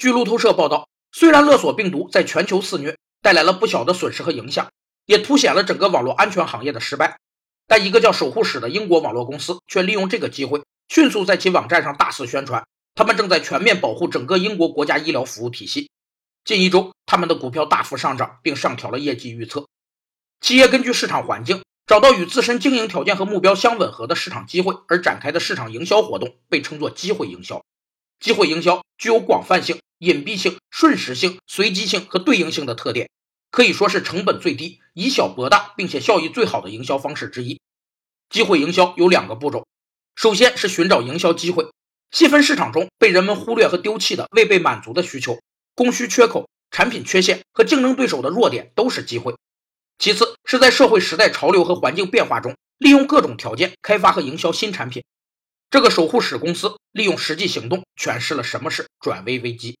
据路透社报道，虽然勒索病毒在全球肆虐，带来了不小的损失和影响，也凸显了整个网络安全行业的失败，但一个叫守护使的英国网络公司却利用这个机会，迅速在其网站上大肆宣传，他们正在全面保护整个英国国家医疗服务体系。近一周，他们的股票大幅上涨，并上调了业绩预测。企业根据市场环境，找到与自身经营条件和目标相吻合的市场机会而展开的市场营销活动，被称作机会营销。机会营销具有广泛性、隐蔽性、瞬时性、随机性和对应性的特点，可以说是成本最低、以小博大，并且效益最好的营销方式之一。机会营销有两个步骤，首先是寻找营销机会，细分市场中被人们忽略和丢弃的未被满足的需求。供需缺口、产品缺陷和竞争对手的弱点都是机会。其次是在社会时代潮流和环境变化中，利用各种条件开发和营销新产品。这个守护使公司利用实际行动诠释了什么是转危为机。